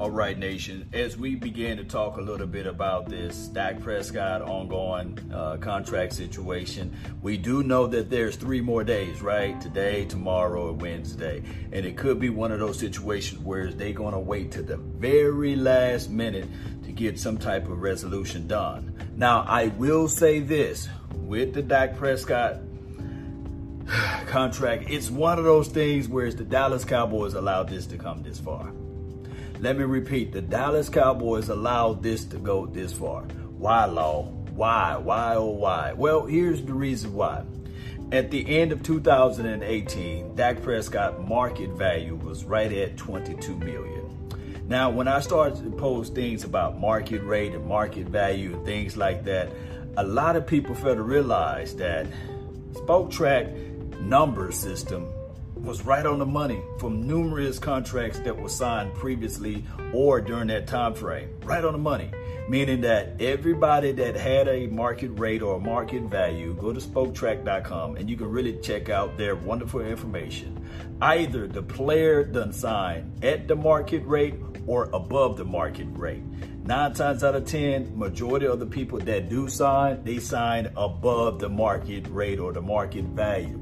All right, Nation. As we begin to talk a little bit about this Dak Prescott ongoing uh, contract situation, we do know that there's three more days, right? Today, tomorrow, and Wednesday. And it could be one of those situations where they're going to wait to the very last minute to get some type of resolution done. Now, I will say this with the Dak Prescott contract, it's one of those things where it's the Dallas Cowboys allowed this to come this far. Let me repeat, the Dallas Cowboys allowed this to go this far. Why, Law? Why? Why, oh, why? Well, here's the reason why. At the end of 2018, Dak Prescott market value was right at 22 million. Now, when I started to post things about market rate and market value and things like that, a lot of people fail to realize that Spotrac number system was right on the money from numerous contracts that were signed previously or during that time frame. Right on the money. Meaning that everybody that had a market rate or a market value, go to spotrac.com and you can really check out their wonderful information. Either the player done sign at the market rate or above the market rate. Nine times out of 10, majority of the people that do sign, they sign above the market rate or the market value.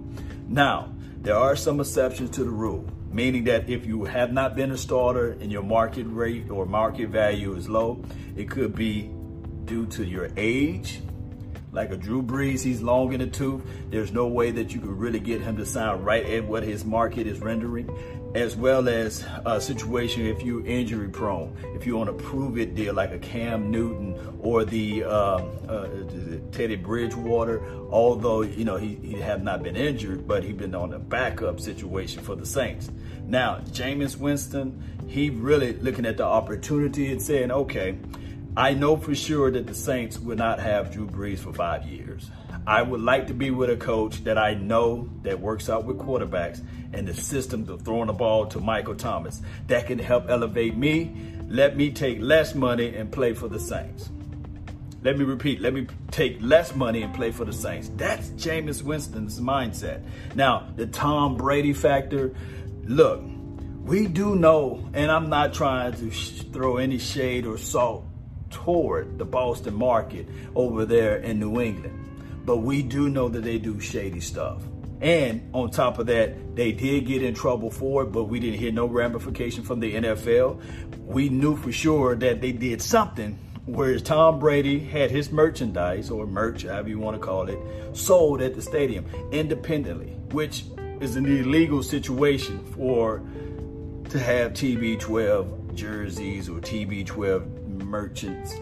Now, there are some exceptions to the rule, meaning that if you have not been a starter and your market rate or market value is low, it could be due to your age. Like a Drew Brees, he's long in the tooth. There's no way that you could really get him to sign right at what his market is rendering as well as a situation if you're injury prone, if you want to prove it deal like a Cam Newton or the uh, uh, Teddy Bridgewater, although you know he, he have not been injured, but he been on a backup situation for the Saints. Now, Jameis Winston, he really looking at the opportunity and saying, okay, I know for sure that the Saints will not have Drew Brees for five years. I would like to be with a coach that I know that works out with quarterbacks and the system of throwing the ball to Michael Thomas that can help elevate me. Let me take less money and play for the Saints. Let me repeat, let me take less money and play for the Saints. That's Jameis Winston's mindset. Now, the Tom Brady factor, look, we do know, and I'm not trying to throw any shade or salt toward the Boston market over there in New England but we do know that they do shady stuff. And on top of that, they did get in trouble for it, but we didn't hear no ramification from the NFL. We knew for sure that they did something, whereas Tom Brady had his merchandise or merch, however you want to call it, sold at the stadium independently, which is an illegal situation for to have TB12 jerseys or TB12 merchants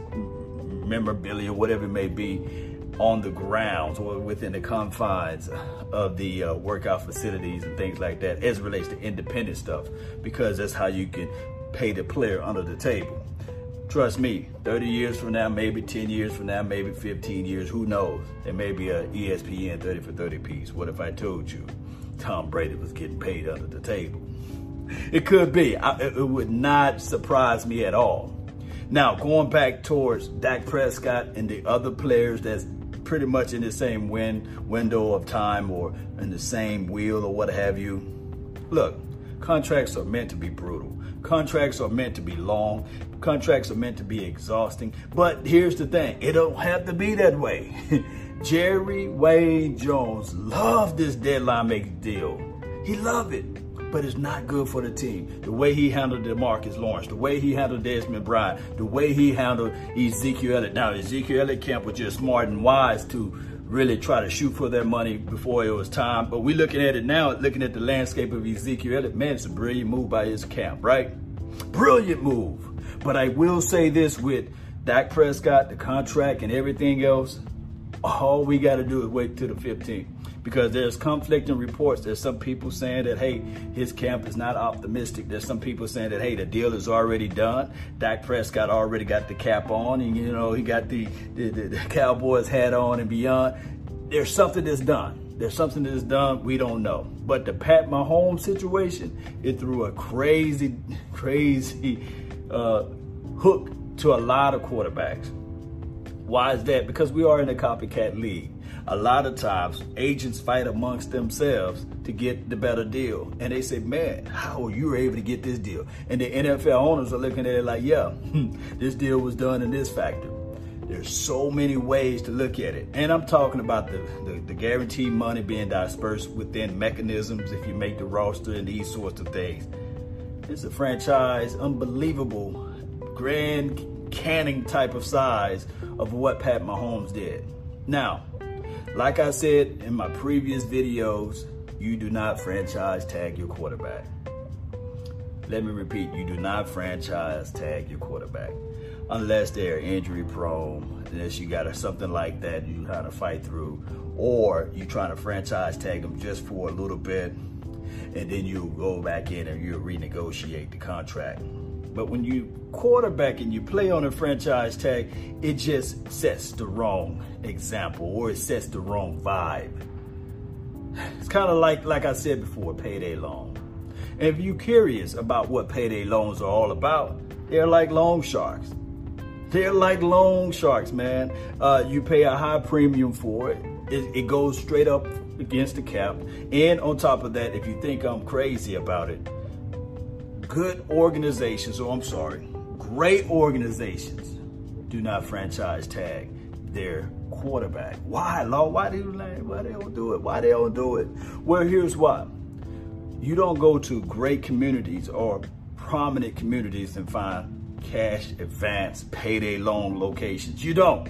memorabilia, whatever it may be on the grounds or within the confines of the uh, workout facilities and things like that as relates to independent stuff because that's how you can pay the player under the table. Trust me, 30 years from now, maybe 10 years from now, maybe 15 years, who knows? There may be a ESPN 30 for 30 piece. What if I told you Tom Brady was getting paid under the table? It could be. I, it would not surprise me at all. Now, going back towards Dak Prescott and the other players that's pretty much in the same win, window of time or in the same wheel or what have you. Look, contracts are meant to be brutal. Contracts are meant to be long. Contracts are meant to be exhausting. But here's the thing, it don't have to be that way. Jerry Wayne Jones loved this deadline make deal. He loved it but it's not good for the team. The way he handled DeMarcus Lawrence, the way he handled Desmond Bryant, the way he handled Ezekiel Elliott. Now, Ezekiel Elliott camp was just smart and wise to really try to shoot for their money before it was time. But we're looking at it now, looking at the landscape of Ezekiel Elliott. Man, it's a brilliant move by his camp, right? Brilliant move. But I will say this with Dak Prescott, the contract, and everything else, all we got to do is wait till the 15th because there's conflicting reports. There's some people saying that, hey, his camp is not optimistic. There's some people saying that, hey, the deal is already done. Dak Prescott already got the cap on, and, you know, he got the, the, the, the Cowboys hat on and beyond. There's something that's done. There's something that's done, we don't know. But the Pat Mahomes situation, it threw a crazy, crazy uh, hook to a lot of quarterbacks. Why is that? Because we are in a copycat league. A lot of times, agents fight amongst themselves to get the better deal. And they say, man, how are you able to get this deal? And the NFL owners are looking at it like, yeah, hmm, this deal was done in this factor. There's so many ways to look at it. And I'm talking about the, the, the guaranteed money being dispersed within mechanisms if you make the roster and these sorts of things. It's a franchise, unbelievable, grand canning type of size of what Pat Mahomes did. Now, like I said in my previous videos, you do not franchise tag your quarterback. Let me repeat, you do not franchise tag your quarterback unless they're injury prone, unless you got something like that you to fight through, or you trying to franchise tag them just for a little bit, and then you go back in and you renegotiate the contract. But when you quarterback and you play on a franchise tag, it just sets the wrong example or it sets the wrong vibe. It's kind of like, like I said before, payday loan. And if you're curious about what payday loans are all about, they're like loan sharks. They're like loan sharks, man. Uh, you pay a high premium for it. it. It goes straight up against the cap. And on top of that, if you think I'm crazy about it, good organizations, or I'm sorry, great organizations do not franchise tag their quarterback. Why, Law? Why do they, why they don't do it? Why they don't do it? Well, here's why. You don't go to great communities or prominent communities and find cash advance payday loan locations. You don't.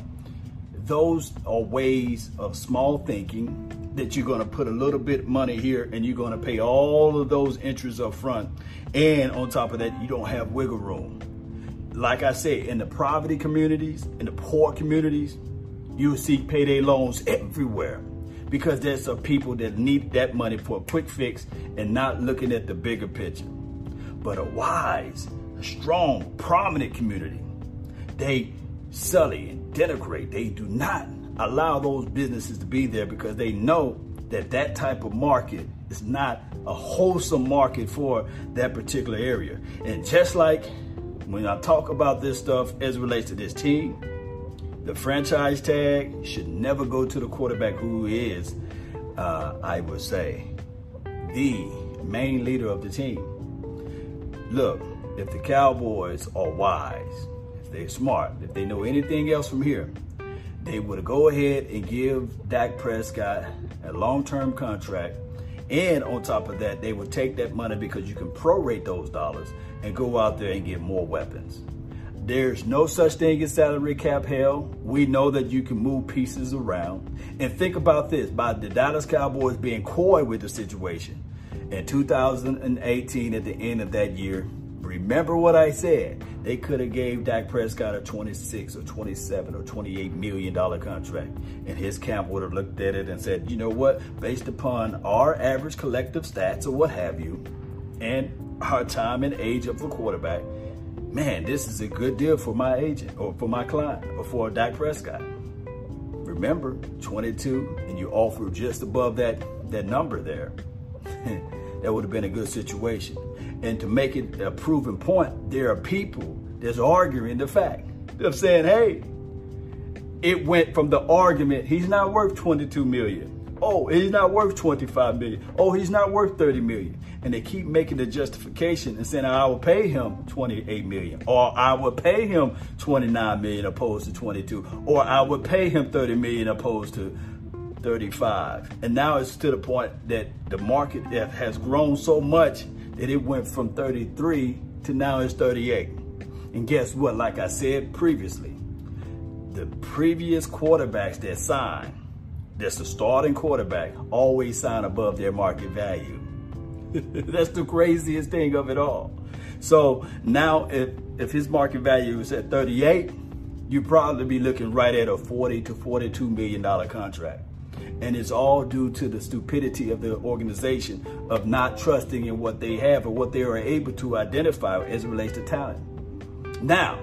Those are ways of small thinking that you're going to put a little bit money here and you're going to pay all of those interests up front. And on top of that, you don't have wiggle room. Like I said, in the poverty communities, in the poor communities, you'll see payday loans everywhere because there's some people that need that money for a quick fix and not looking at the bigger picture. But a wise, strong, prominent community, they sully and denigrate. They do not allow those businesses to be there because they know that that type of market is not a wholesome market for that particular area. And just like when I talk about this stuff as relates to this team, the franchise tag should never go to the quarterback who is, uh, I would say, the main leader of the team. Look, if the Cowboys are wise, if they're smart, if they know anything else from here, they would go ahead and give Dak Prescott a long-term contract. And on top of that, they would take that money because you can prorate those dollars and go out there and get more weapons. There's no such thing as salary cap hell. We know that you can move pieces around. And think about this, by the Dallas Cowboys being coy with the situation, in 2018 at the end of that year, Remember what I said. They could have gave Dak Prescott a 26 or 27 or 28 million dollar contract. And his camp would have looked at it and said, you know what, based upon our average collective stats or what have you, and our time and age of the quarterback, man, this is a good deal for my agent or for my client or for Dak Prescott. Remember, 22, and you offer just above that, that number there. that would have been a good situation. And to make it a proven point, there are people that's arguing the fact of saying, hey, it went from the argument, he's not worth 22 million. Oh, he's not worth 25 million. Oh, he's not worth 30 million. And they keep making the justification and saying, I will pay him 28 million, or I will pay him 29 million opposed to 22, or I would pay him 30 million opposed to 35. And now it's to the point that the market has grown so much that it went from 33 to now it's 38. And guess what? Like I said previously, the previous quarterbacks that signed, that's the starting quarterback, always sign above their market value. that's the craziest thing of it all. So now if, if his market value is at 38, you probably be looking right at a 40 to 42 million dollar contract. And it's all due to the stupidity of the organization of not trusting in what they have or what they are able to identify as it relates to talent. Now,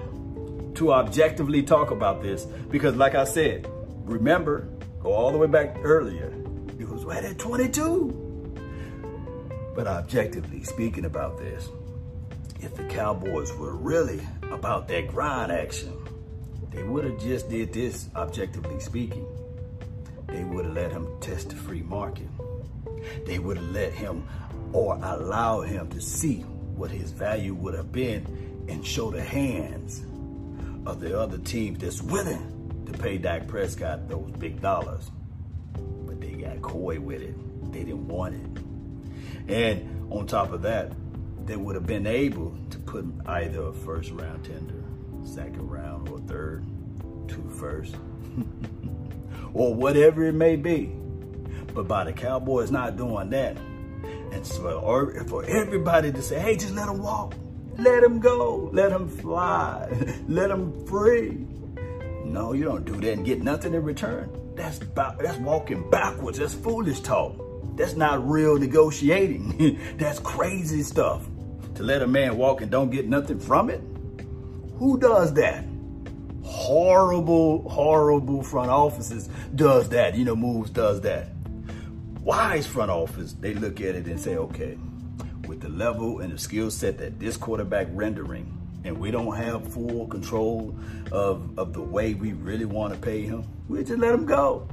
to objectively talk about this, because like I said, remember, go all the way back earlier, it was right at 22. But objectively speaking about this, if the Cowboys were really about that grind action, they would have just did this objectively speaking. They would have let him test the free market. They would have let him or allow him to see what his value would have been and show the hands of the other teams that's willing to pay Dak Prescott those big dollars. But they got coy with it. They didn't want it. And on top of that, they would have been able to put either a first round tender, second round, or third, two first, or whatever it may be. But by the Cowboys not doing that, and so for everybody to say, hey, just let him walk, let him go, let him fly, let him free. No, you don't do that and get nothing in return. That's that's walking backwards. That's foolish talk. That's not real negotiating. that's crazy stuff. To let a man walk and don't get nothing from it? Who does that? Horrible, horrible front offices does that. You know, moves does that. Wise front office, they look at it and say, okay, with the level and the skill set that this quarterback rendering, and we don't have full control of, of the way we really want to pay him, we just let him go.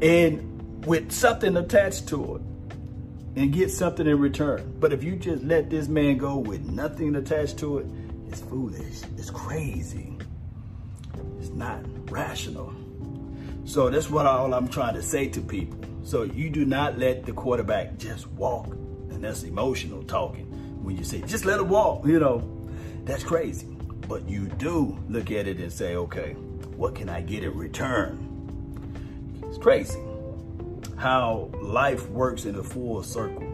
And with something attached to it, and get something in return. But if you just let this man go with nothing attached to it, it's foolish. It's crazy. It's not rational. So that's what all I'm trying to say to people. So you do not let the quarterback just walk. And that's emotional talking. When you say, just let him walk, you know, that's crazy. But you do look at it and say, okay, what can I get in return? It's crazy how life works in a full circle.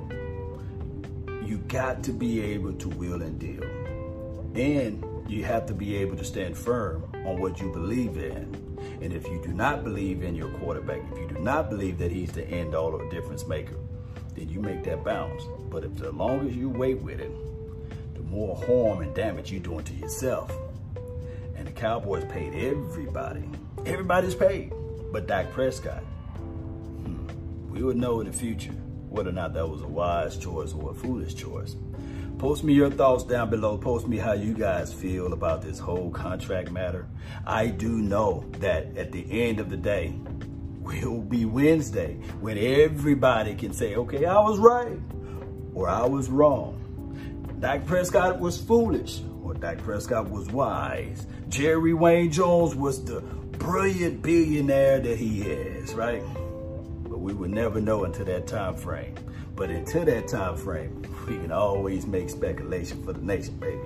You got to be able to will and deal. And you have to be able to stand firm on what you believe in. And if you do not believe in your quarterback, if you do not believe that he's the end all or difference maker, then you make that bounce. But if the longer you wait with it, the more harm and damage you're doing to yourself. And the Cowboys paid everybody. Everybody's paid, but Dak Prescott hmm. we would know in the future whether or not that was a wise choice or a foolish choice. Post me your thoughts down below. Post me how you guys feel about this whole contract matter. I do know that at the end of the day, will be Wednesday when everybody can say, okay, I was right or I was wrong. Dak Prescott was foolish or Dak Prescott was wise. Jerry Wayne Jones was the brilliant billionaire that he is, right? But we would never know until that time frame. But until that time frame, we can always make speculation for the nation, baby.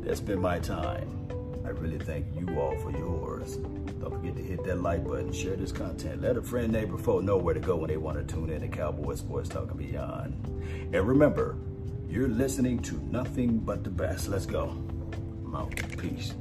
That's been my time. I really thank you all for yours. Don't forget to hit that like button, share this content. Let a friend, neighbor, foe know where to go when they want to tune in to Cowboy Sports Talk and Beyond. And remember, you're listening to nothing but the best. Let's go. Out. Peace.